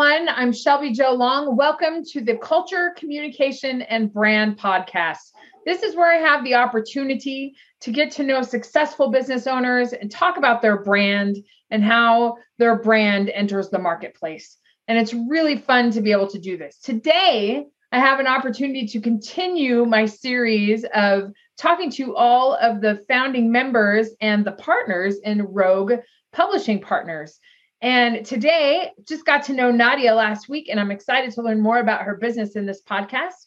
Everyone. I'm Shelby Jo Long. Welcome to the Culture, Communication, and Brand Podcast. This is where I have the opportunity to get to know successful business owners and talk about their brand and how their brand enters the marketplace. And it's really fun to be able to do this. Today, I have an opportunity to continue my series of talking to all of the founding members and the partners in Rogue Publishing Partners. And today, just got to know Nadia last week, and I'm excited to learn more about her business in this podcast.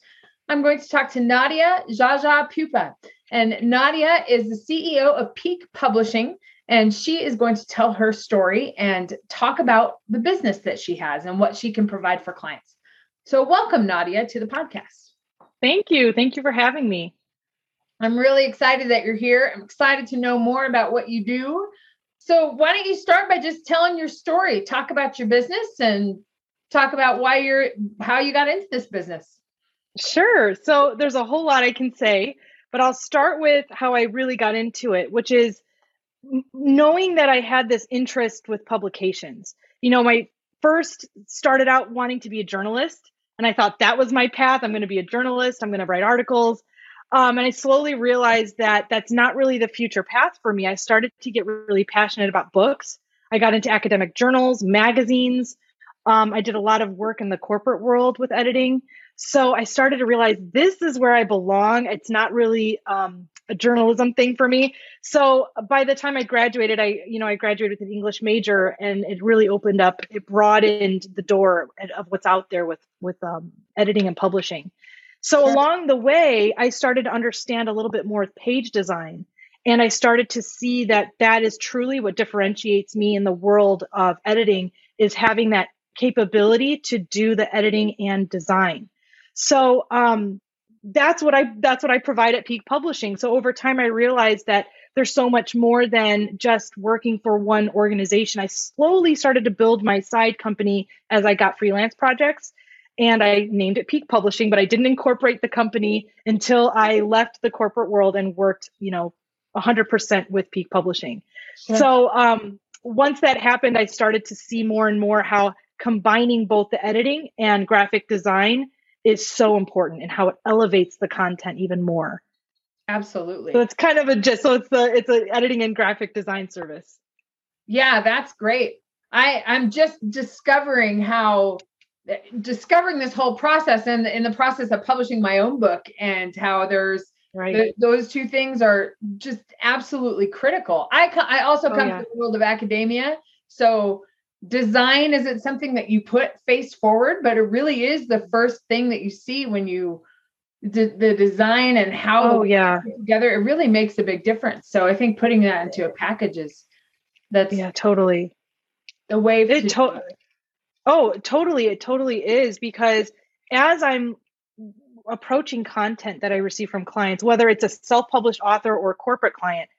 I'm going to talk to Nadia Geagea Pupa. And Nadia is the CEO of Pique Publishing, and she is going to tell her story and talk about the business that she has and what she can provide for clients. So, welcome, Nadia, to the podcast. Thank you. Thank you for having me. I'm really excited that you're here. I'm excited to know more about what you do so why don't you start by just telling your story? Talk about your business and talk about why you're how you got into this business. Sure. So there's a whole lot I can say, but I'll start with how I really got into it, which is knowing that I had this interest with publications. You know, my first started out wanting to be a journalist, and I thought that was my path. I'm going to be a journalist. I'm going to write articles. Um, and I slowly realized that that's not really the future path for me. I started to get really passionate about books. I got into academic journals, magazines. Um, I did a lot of work in the corporate world with editing. So I started to realize this is where I belong. It's not really um, a journalism thing for me. So by the time I graduated, I you know I graduated with an English major, and it really opened up. It broadened the door of what's out there with with um, editing and publishing. So sure. along the way, I started to understand a little bit more of page design. And I started to see that that is truly what differentiates me in the world of editing is having that capability to do the editing and design. So um, that's what I that's what I provide at Pique Publishing. So over time, I realized that there's so much more than just working for one organization. I slowly started to build my side company as I got freelance projects and I named it Pique Publishing, but I didn't incorporate the company until I left the corporate world and worked, you know, 100% with Pique Publishing. Yeah. So um, once that happened, I started to see more and more how combining both the editing and graphic design is so important and how it elevates the content even more. Absolutely. So it's kind of a just so it's the it's an editing and graphic design service. Yeah, that's great. I I'm just discovering how discovering this whole process and in the process of publishing my own book and how there's right. Those two things are just absolutely critical. I I also oh, come yeah. from the world of academia, so design isn't something that you put face forward, but it really is the first thing that you see when you the, the design and how oh, yeah together it really makes a big difference. So I think putting that into a package is that's yeah totally the way it to- Oh, totally. It totally is because as I'm approaching content that I receive from clients, whether it's a self published author or a corporate client,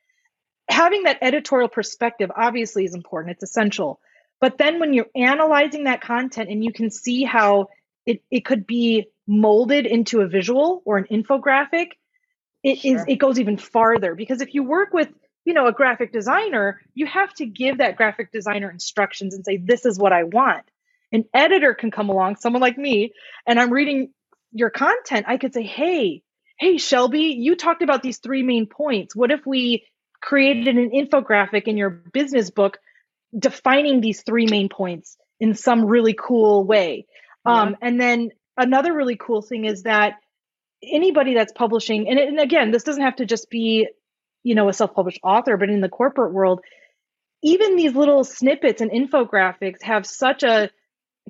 having that editorial perspective obviously is important. It's essential. But then when you're analyzing that content and you can see how it, it could be molded into a visual or an infographic, it sure. is it goes even farther because if you work with you know a graphic designer you have to give that graphic designer instructions and say this is what i want an editor can come along, someone like me, and I'm reading your content, I could say, hey, hey, Shelby, you talked about these three main points. What if we created an infographic in your business book defining these three main points in some really cool way? Yeah. Um, and then another really cool thing is that anybody that's publishing, and, and again, this doesn't have to just be, you know, a self-published author, but in the corporate world, even these little snippets and infographics have such a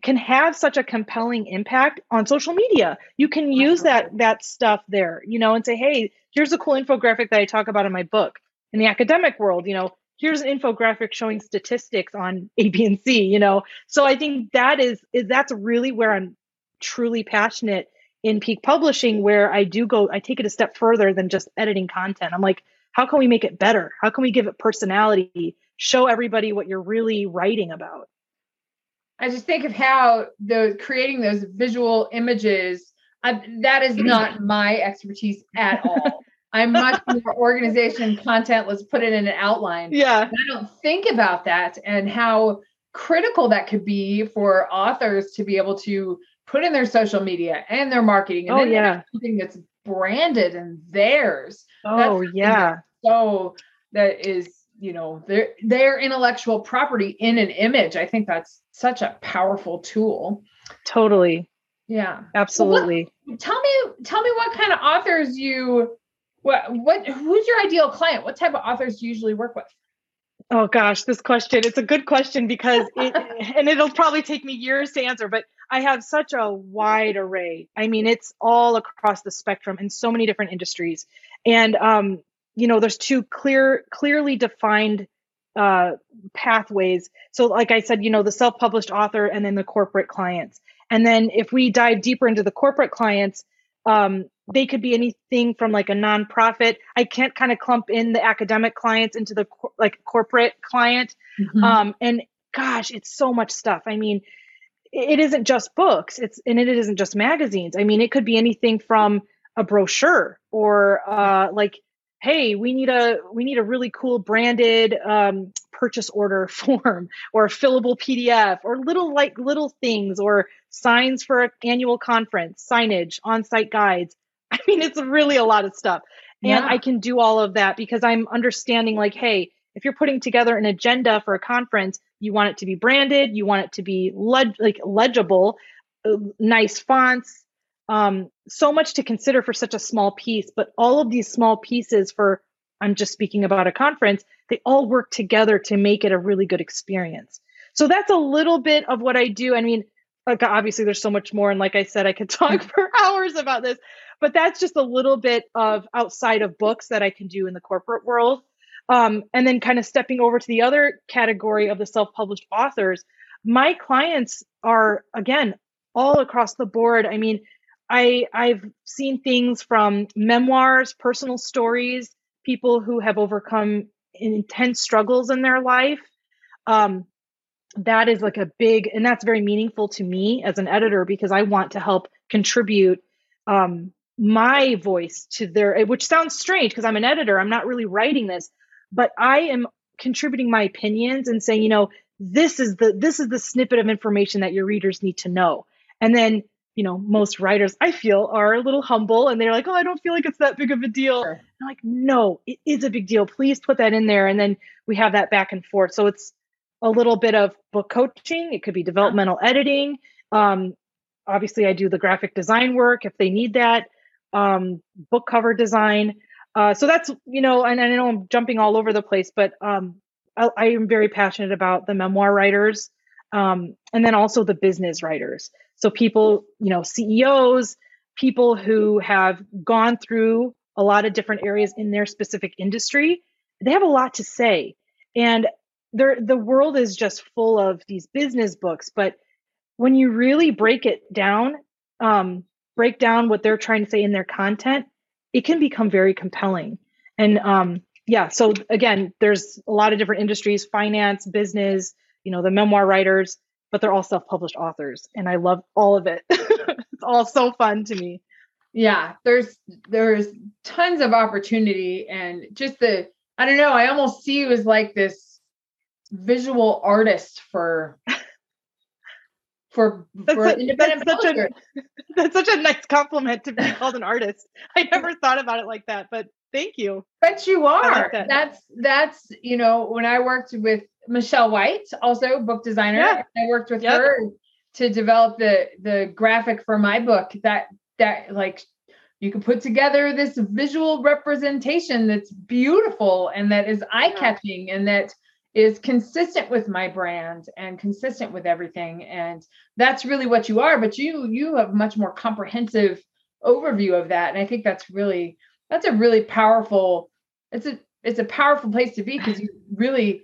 can have such a compelling impact on social media. You can use uh-huh. that that stuff there, you know, and say, "Hey, here's a cool infographic that I talk about in my book." In the academic world, you know, here's an infographic showing statistics on A, B, and C, you know. So I think that is is that's really where I'm truly passionate in pique publishing, where I do go, I take it a step further than just editing content. I'm like, how can we make it better? How can we give it personality? Show everybody what you're really writing about. I just think of how the creating those visual images. Uh, that is not my expertise at all. I'm much more organization content. Let's put it in an outline. Yeah. I don't think about that and how critical that could be for authors to be able to put in their social media and their marketing. And oh, yeah. Something that's branded and theirs. Oh, yeah. So that is, you know, their their intellectual property in an image. I think that's such a powerful tool. Totally. Yeah. Absolutely. What, tell me, tell me what kind of authors you what what who's your ideal client? What type of authors do you usually work with? Oh gosh, this question, it's a good question because it and it'll probably take me years to answer, but I have such a wide array. I mean, it's all across the spectrum in so many different industries. And um, you know, there's two clear clearly defined uh pathways. So like I said, you know, the self-published author and then the corporate clients. And then if we dive deeper into the corporate clients, um, they could be anything from like a nonprofit. I can't kind of clump in the academic clients into the cor- like corporate client. Mm-hmm. Um, and gosh, it's so much stuff. I mean, it isn't just books. It's and it isn't just magazines. I mean, it could be anything from a brochure or uh, like, hey, we need a we need a really cool branded um, purchase order form or a fillable PDF or little like little things or signs for an annual conference, signage, on-site guides I mean, it's really a lot of stuff. And yeah. I can do all of that because I'm understanding like, hey, if you're putting together an agenda for a conference, you want it to be branded, you want it to be leg- like legible, uh, nice fonts, um, so much to consider for such a small piece. But all of these small pieces for, I'm just speaking about a conference, they all work together to make it a really good experience. So that's a little bit of what I do. I mean, like obviously there's so much more. And like I said, I could talk for hours about this, but that's just a little bit of outside of books that I can do in the corporate world. Um, and then kind of stepping over to the other category of the self-published authors, my clients are again all across the board. I mean, I I've seen things from memoirs, personal stories, people who have overcome intense struggles in their life. Um, that is like a big, and that's very meaningful to me as an editor because I want to help contribute um, my voice to their which sounds strange because I'm an editor, I'm not really writing this, but I am contributing my opinions and saying, you know, this is the this is the snippet of information that your readers need to know. And then, you know, most writers I feel are a little humble and they're like, "Oh, I don't feel like it's that big of a deal." Sure. I'm like, "No, it is a big deal. Please put that in there." And then we have that back and forth. So it's a little bit of book coaching, it could be developmental editing. Um, obviously I do the graphic design work if they need that um, book cover design. Uh, so that's you know, and, and, I know I'm jumping all over the place, but um, I, I, am very passionate about the memoir writers, um, and then also the business writers. So people, you know, CEOs, people who have gone through a lot of different areas in their specific industry, they have a lot to say, and the world is just full of these business books, but when you really break it down, um, break down what they're trying to say in their content, it can become very compelling. And um, yeah, so again, there's a lot of different industries, finance, business, you know, the memoir writers, but they're all self-published authors. And I love all of it. it's all so fun to me. Yeah, there's there's tons of opportunity and just the I don't know, I almost see you as like this visual artist for for, for a, independent that's such, a, that's such a nice compliment to be called an artist. I never thought about it like that, but thank you. But you are. Like that. That's that's you know when I worked with Michelle White, also book designer. Yeah. I worked with yep. her to develop the the graphic for my book. That that like you can put together this visual representation that's beautiful and that is eye catching and that is consistent with my brand and consistent with everything and that's really what you are but you you have much more comprehensive overview of that and i think that's really that's a really powerful it's a it's a powerful place to be because you really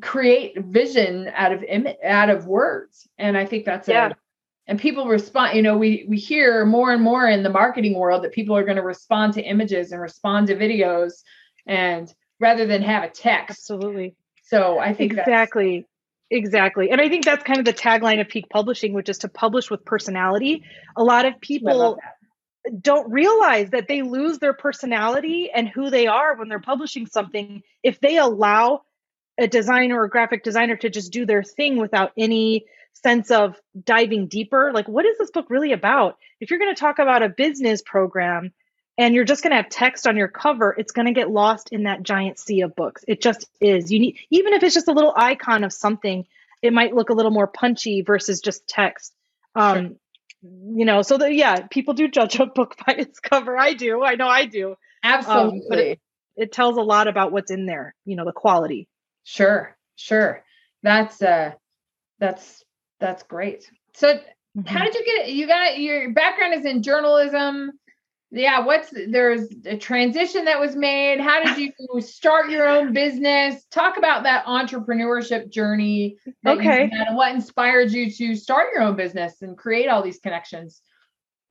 create vision out of Im- out of words. And i think that's yeah. a and people respond you know we we hear more and more in the marketing world that people are going to respond to images and respond to videos and rather than have a text. Absolutely. So i think exactly. Exactly. And i think that's kind of the tagline of pique publishing which is to publish with personality. A lot of people don't realize that they lose their personality and who they are when they're publishing something if they allow a designer or graphic designer to just do their thing without any sense of diving deeper? Like what is this book really about? If you're going to talk about a business program and you're just going to have text on your cover it's going to get lost in that giant sea of books. It just is. You need even if it's just a little icon of something it might look a little more punchy versus just text. Um sure. you know so that yeah people do judge a book by its cover. I do. I know i do. Absolutely um, but it, it tells a lot about what's in there you know the quality Sure, sure. That's uh that's that's great. So mm-hmm. how did you get? You got your background is in journalism. Yeah, what's there's a transition that was made. How did you start your own business? Talk about that entrepreneurship journey. okay. and what inspired you to start your own business and create all these connections?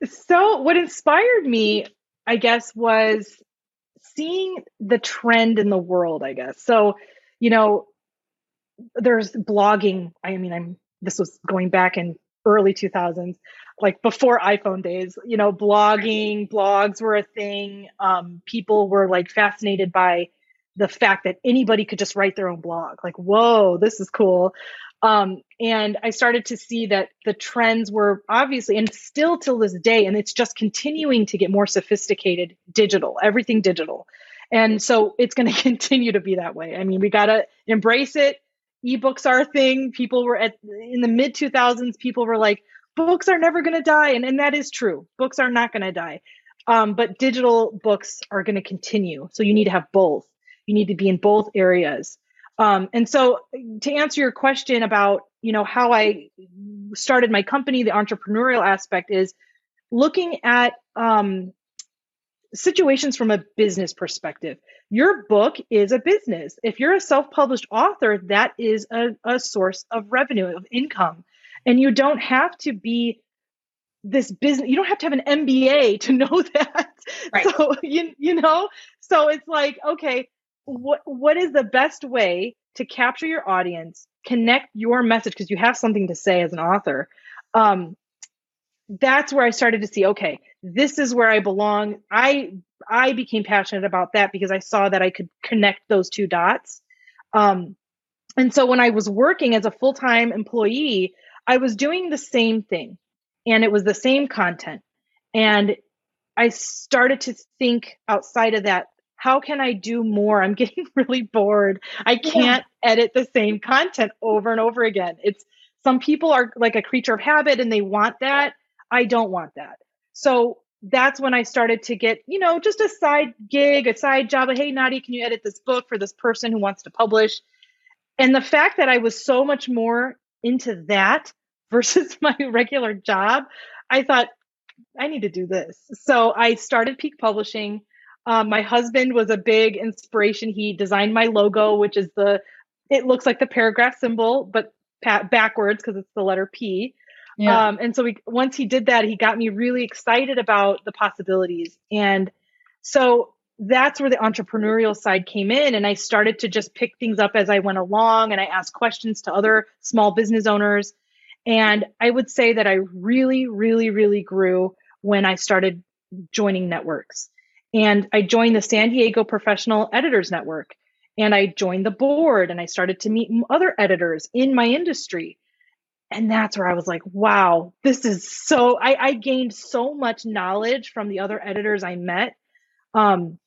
So, what inspired me, I guess, was seeing the trend in the world, I guess. So, you know, there's blogging. I mean, I'm this was going back in early 2000s, like before iPhone days. You know, blogging, blogs were a thing. Um, people were like fascinated by the fact that anybody could just write their own blog. Like, whoa, this is cool. Um, and I started to see that the trends were obviously, and still till this day, and it's just continuing to get more sophisticated digital, everything digital. And so it's going to continue to be that way. I mean, we got to embrace it. Ebooks are a thing. People were at in the mid 2000s, people were like, books are never going to die. And, and that is true. Books are not going to die. Um, but digital books are going to continue. So you need to have both. You need to be in both areas. Um, and so to answer your question about, you know, how I started my company, the entrepreneurial aspect is looking at um, situations from a business perspective. Your book is a business. If you're a self published author, that is a, a source of revenue, of income. And you don't have to be this business, you don't have to have an MBA to know that. Right. So, you, you know, so it's like, okay, what, what is the best way to capture your audience, connect your message, because you have something to say as an author, um, that's where I started to see, okay, this is where I belong. I I became passionate about that because I saw that I could connect those two dots. Um, and so when I was working as a full time employee, I was doing the same thing, and it was the same content. And I started to think outside of that. How can I do more? I'm getting really bored. I can't yeah. edit the same content over and over again. It's some people are like a creature of habit and they want that I don't want that. So that's when I started to get, you know, just a side gig, a side job. Like, hey, Nadia, can you edit this book for this person who wants to publish? And the fact that I was so much more into that versus my regular job, I thought, I need to do this. So I started Pique Publishing. Um, my husband was a big inspiration. He designed my logo, which is the, it looks like the paragraph symbol, but backwards because it's the letter P. Yeah. Um, and so we, once he did that, he got me really excited about the possibilities. And so that's where the entrepreneurial side came in. And I started to just pick things up as I went along and I asked questions to other small business owners. And I would say that I really, really, really grew when I started joining networks. And I joined the San Diego Professional Editors Network. And I joined the board and I started to meet other editors in my industry and that's where I was like, wow, this is so I, I gained so much knowledge from the other editors I met. Um,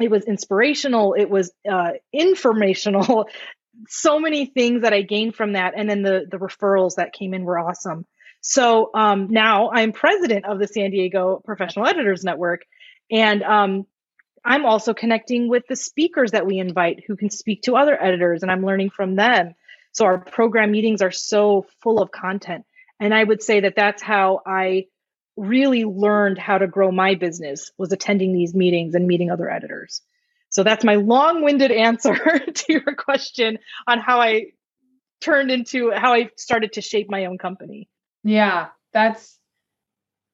it was inspirational, it was uh, informational, so many things that I gained from that. And then the the referrals that came in were awesome. So um, now I'm president of the San Diego Professional Editors Network. And um, I'm also connecting with the speakers that we invite who can speak to other editors, and I'm learning from them. So our program meetings are so full of content. And I would say that that's how I really learned how to grow my business was attending these meetings and meeting other editors. So that's my long-winded answer to your question on how I turned into how I started to shape my own company. Yeah, that's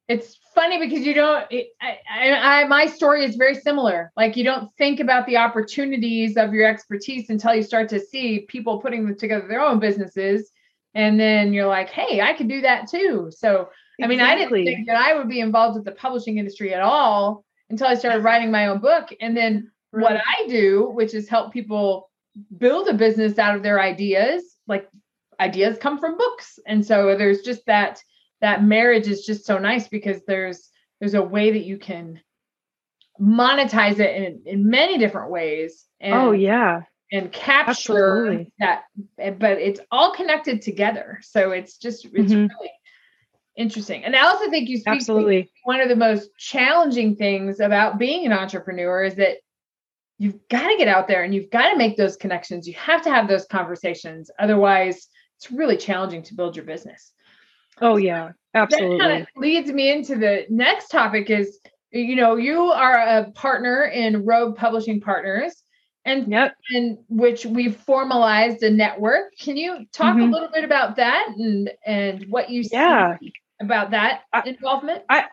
it's funny because you don't it, I, I, my story is very similar. Like you don't think about the opportunities of your expertise until you start to see people putting together their own businesses. And then you're like hey i could do that too. So i mean i didn't think that i would be involved with the publishing industry at all until i started writing my own book. And then right. what i do which is help people build a business out of their ideas like ideas come from books. And so there's just that that marriage is just so nice because there's there's a way that you can monetize it in, in many different ways and, oh yeah and capture Absolutely. that but it's all connected together so it's just it's mm-hmm. really interesting and i also think you speak Absolutely. one of the most challenging things about being an entrepreneur is that you've got to get out there and you've got to make those connections you have to have those conversations otherwise it's really challenging to build your business Oh yeah, absolutely. That kind of leads me into the next topic is you know, you are a partner in Rogue Publishing Partners and yep. and which we've formalized a network. Can you talk mm-hmm. a little bit about that and and what you yeah. see about that I, involvement? I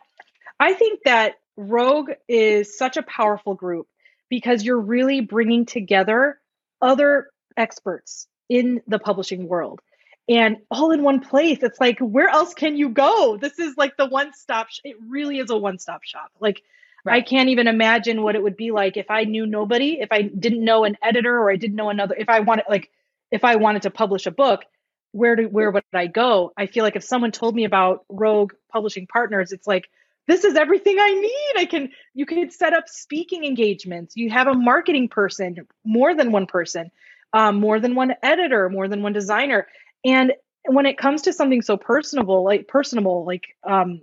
I think that Rogue is such a powerful group because you're really bringing together other experts in the publishing world and all in one place. It's like, where else can you go? This is like the one stop. Sh- it really is a one stop shop. Like, right. I can't even imagine what it would be like if I knew nobody, if I didn't know an editor or I didn't know another, if I wanted, like, if I wanted to publish a book, where do where would I go? I feel like if someone told me about Rogue Publishing Partners, it's like, this is everything I need. I can, you can set up speaking engagements. You have a marketing person, more than one person, um, more than one editor, more than one designer and when it comes to something so personable, like personable, like um,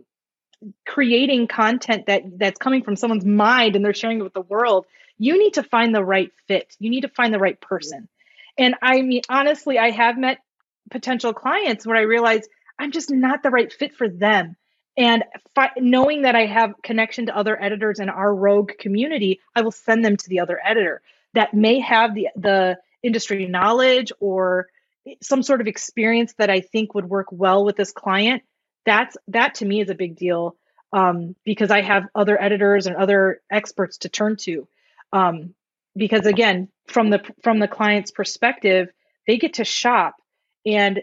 creating content that that's coming from someone's mind and they're sharing it with the world, you need to find the right fit. You need to find the right person. And I mean, honestly, I have met potential clients where I realize I'm just not the right fit for them. And fi- knowing that I have connection to other editors in our rogue community, I will send them to the other editor that may have the the industry knowledge or some sort of experience that I think would work well with this client, that's that to me is a big deal um, because I have other editors and other experts to turn to. Um, because again, from the from the client's perspective, they get to shop, and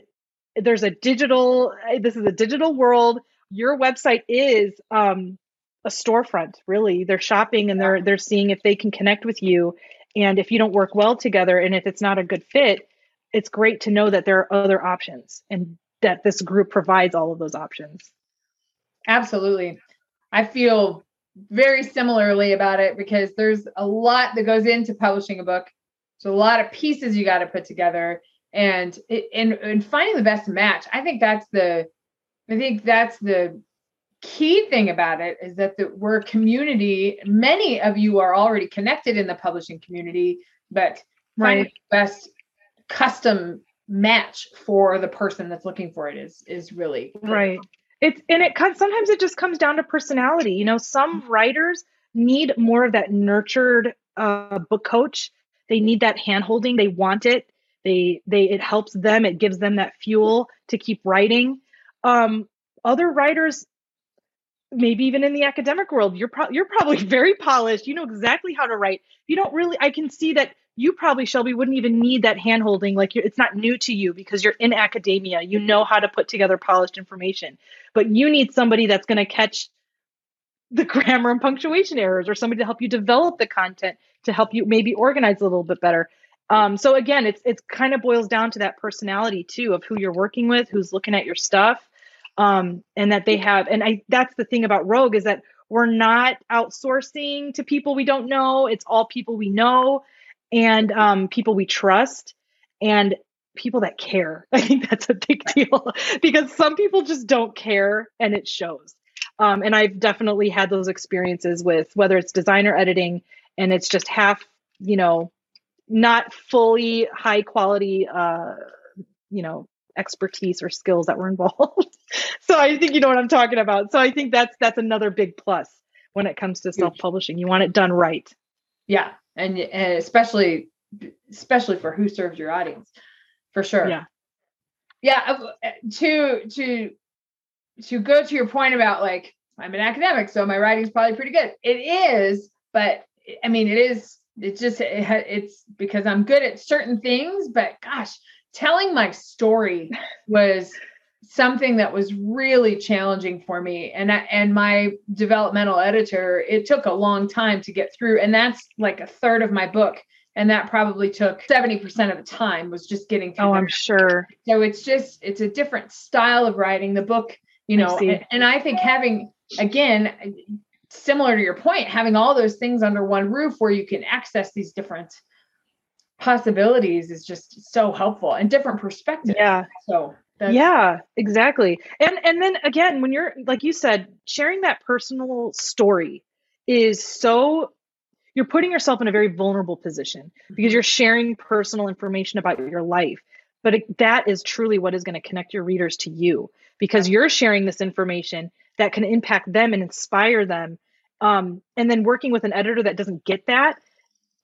there's a digital. This is a digital world. Your website is um, a storefront. Really, they're shopping and they're they're seeing if they can connect with you. And if you don't work well together, and if it's not a good fit, it's great to know that there are other options and that this group provides all of those options. Absolutely. I feel very similarly about it because there's a lot that goes into publishing a book. So a lot of pieces you got to put together and and and finding the best match. I think that's the I think that's the key thing about it is that the, we're a community. Many of you are already connected in the publishing community, but finding right. the best custom match for the person that's looking for it is is really right. It's and it sometimes it just comes down to personality. You know some writers need more of that nurtured uh, book coach. They need that hand holding. They want it. They they it helps them. It gives them that fuel to keep writing. Um other writers maybe even in the academic world you're pro- you're probably very polished you know exactly how to write. You don't really i can see that you probably shelby wouldn't even need that hand holding like it's not new to you because you're in academia you know how to put together polished information. But you need somebody that's going to catch the grammar and punctuation errors or somebody to help you develop the content to help you maybe organize a little bit better. Um, so again it's it's kind of boils down to that personality too of who you're working with who's looking at your stuff um, and that they have and i that's the thing about rogue is that we're not outsourcing to people we don't know it's all people we know and um, people we trust and people that care. I think that's a big deal because some people just don't care and it shows. Um, and I've definitely had those experiences with whether it's designer editing and it's just half, you know, not fully high quality, uh, you know, expertise or skills that were involved. so I think you know what I'm talking about. So I think that's that's another big plus when it comes to self publishing. You want it done right. Yeah, and, and especially especially for who serves your audience for sure Yeah. yeah uh, to to to go to your point about like i'm an academic so my writing's probably pretty good it is but i mean it is it's just it, it's because i'm good at certain things but gosh telling my story was something that was really challenging for me and I, and my developmental editor it took a long time to get through and that's like a third of my book and that probably took 70% of the time was just getting through Oh, that. I'm sure. so it's just it's a different style of writing the book you know see. and, and i think having again similar to your point having all those things under one roof where you can access these different possibilities is just so helpful and different perspectives. Yeah. so that's, yeah exactly. And and then again when you're like you said sharing that personal story is so you're putting yourself in a very vulnerable position because you're sharing personal information about your life. But it, that is truly what is going to connect your readers to you because you're sharing this information that can impact them and inspire them. Um, and then working with an editor that doesn't get that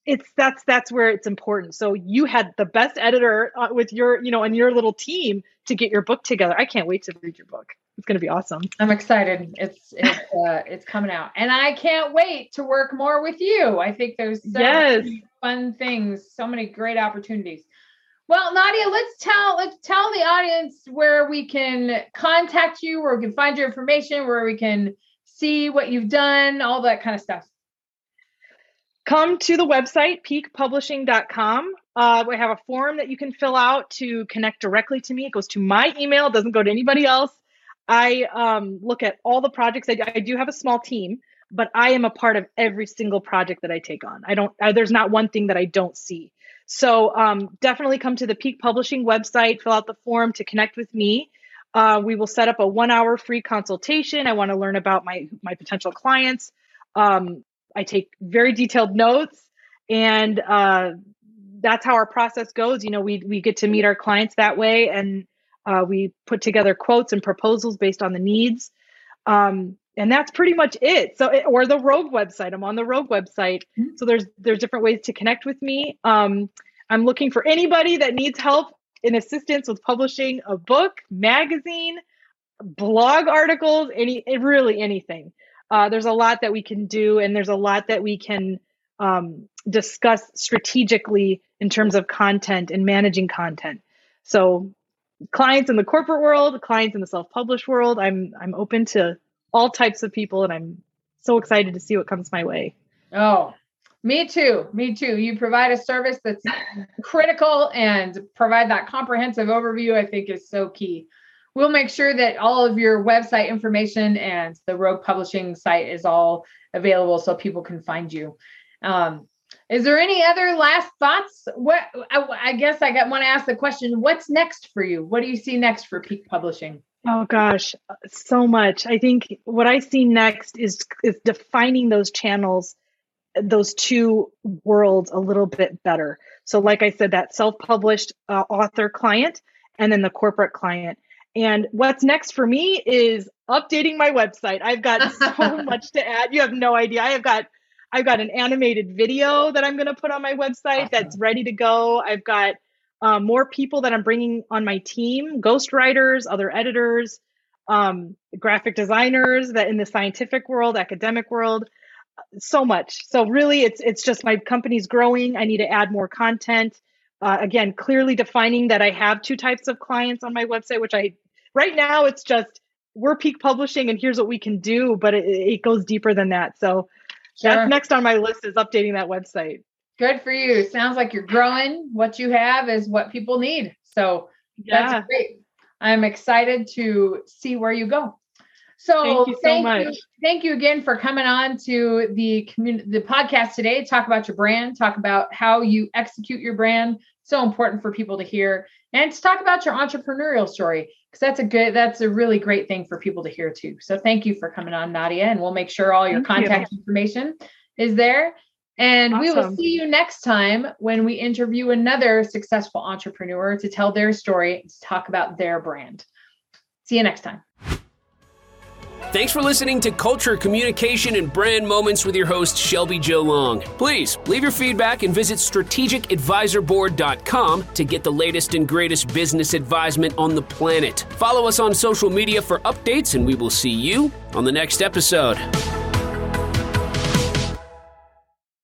it's that's that's where it's important. So you had the best editor uh, with your you know and your little team to get your book together. I can't wait to read your book. It's going to be awesome. I'm excited. It's it's uh, it's coming out. And i can't wait to work more with you. I think there's so Yes. many fun things so many great opportunities. Well nadia let's tell let's tell the audience where we can contact you where we can find your information where we can see what you've done all that kind of stuff come to the website piquepublishing.com uh, we have a form that you can fill out to connect directly to me. It goes to my email it doesn't go to anybody else. I um, look at all the projects. I, I do have a small team but i am a part of every single project that i take on. I don't I, there's not one thing that i don't see. So um, definitely come to the pique publishing website fill out the form to connect with me. Uh, we will set up a one hour free consultation. I want to learn about my my potential clients. Um, I take very detailed notes, and uh, that's how our process goes. You know, we we get to meet our clients that way, and uh, we put together quotes and proposals based on the needs. Um, and that's pretty much it. So, it, or the Rogue website. I'm on the Rogue website. Mhm. So there's there's different ways to connect with me. Um, I'm looking for anybody that needs help in assistance with publishing a book, magazine, blog articles, any really anything. Uh, there's a lot that we can do, and there's a lot that we can um, discuss strategically in terms of content and managing content. So, clients in the corporate world, clients in the self-published world, I'm I'm open to all types of people, and I'm so excited to see what comes my way. Oh, me too. Me too. You provide a service that's critical and provide that comprehensive overview, I think is so key. We'll make sure that all of your website information and the Rogue Publishing site is all available so people can find you. Um, is there any other last thoughts? What I, I guess I got want to ask the question: What's next for you? What do you see next for Pique Publishing? Oh gosh, so much. I think what I see next is is defining those channels, those two worlds a little bit better. So, like I said, that self-published uh, author client, and then the corporate client. And what's next for me is updating my website. I've got so much to add. You have no idea. I have got I've got an animated video that I'm going to put on my website that's ready to go. I've got um, more people that I'm bringing on my team, ghostwriters, other editors, um, graphic designers that in the scientific world, academic world, so much. So really, it's it's just my company's growing. I need to add more content. Uh, again, clearly defining that I have two types of clients on my website, which I right now it's just we're pique publishing and here's what we can do, but it, it goes deeper than that. So Sure. that's next on my list is updating that website. Good for you. Sounds like you're growing. What you have is what people need. So Yeah. That's great. I'm excited to see where you go. So Thank you so thank much. you, thank you again for coming on to the community, the podcast today. Talk about your brand. Talk about how you execute your brand. So important for people to hear, and to talk about your entrepreneurial story because that's a good, that's a really great thing for people to hear too. So thank you for coming on, Nadia, and we'll make sure all your Thank you. contact information is there. And we will see you next time when we interview another successful entrepreneur to tell their story, to talk about their brand. See you next time. Thanks for listening to Culture, Communication, and Brand Moments with your host, Shelby Jo Long. Please leave your feedback and visit strategicadvisorboard.com to get the latest and greatest business advisement on the planet. Follow us on social media for updates, and we will see you on the next episode.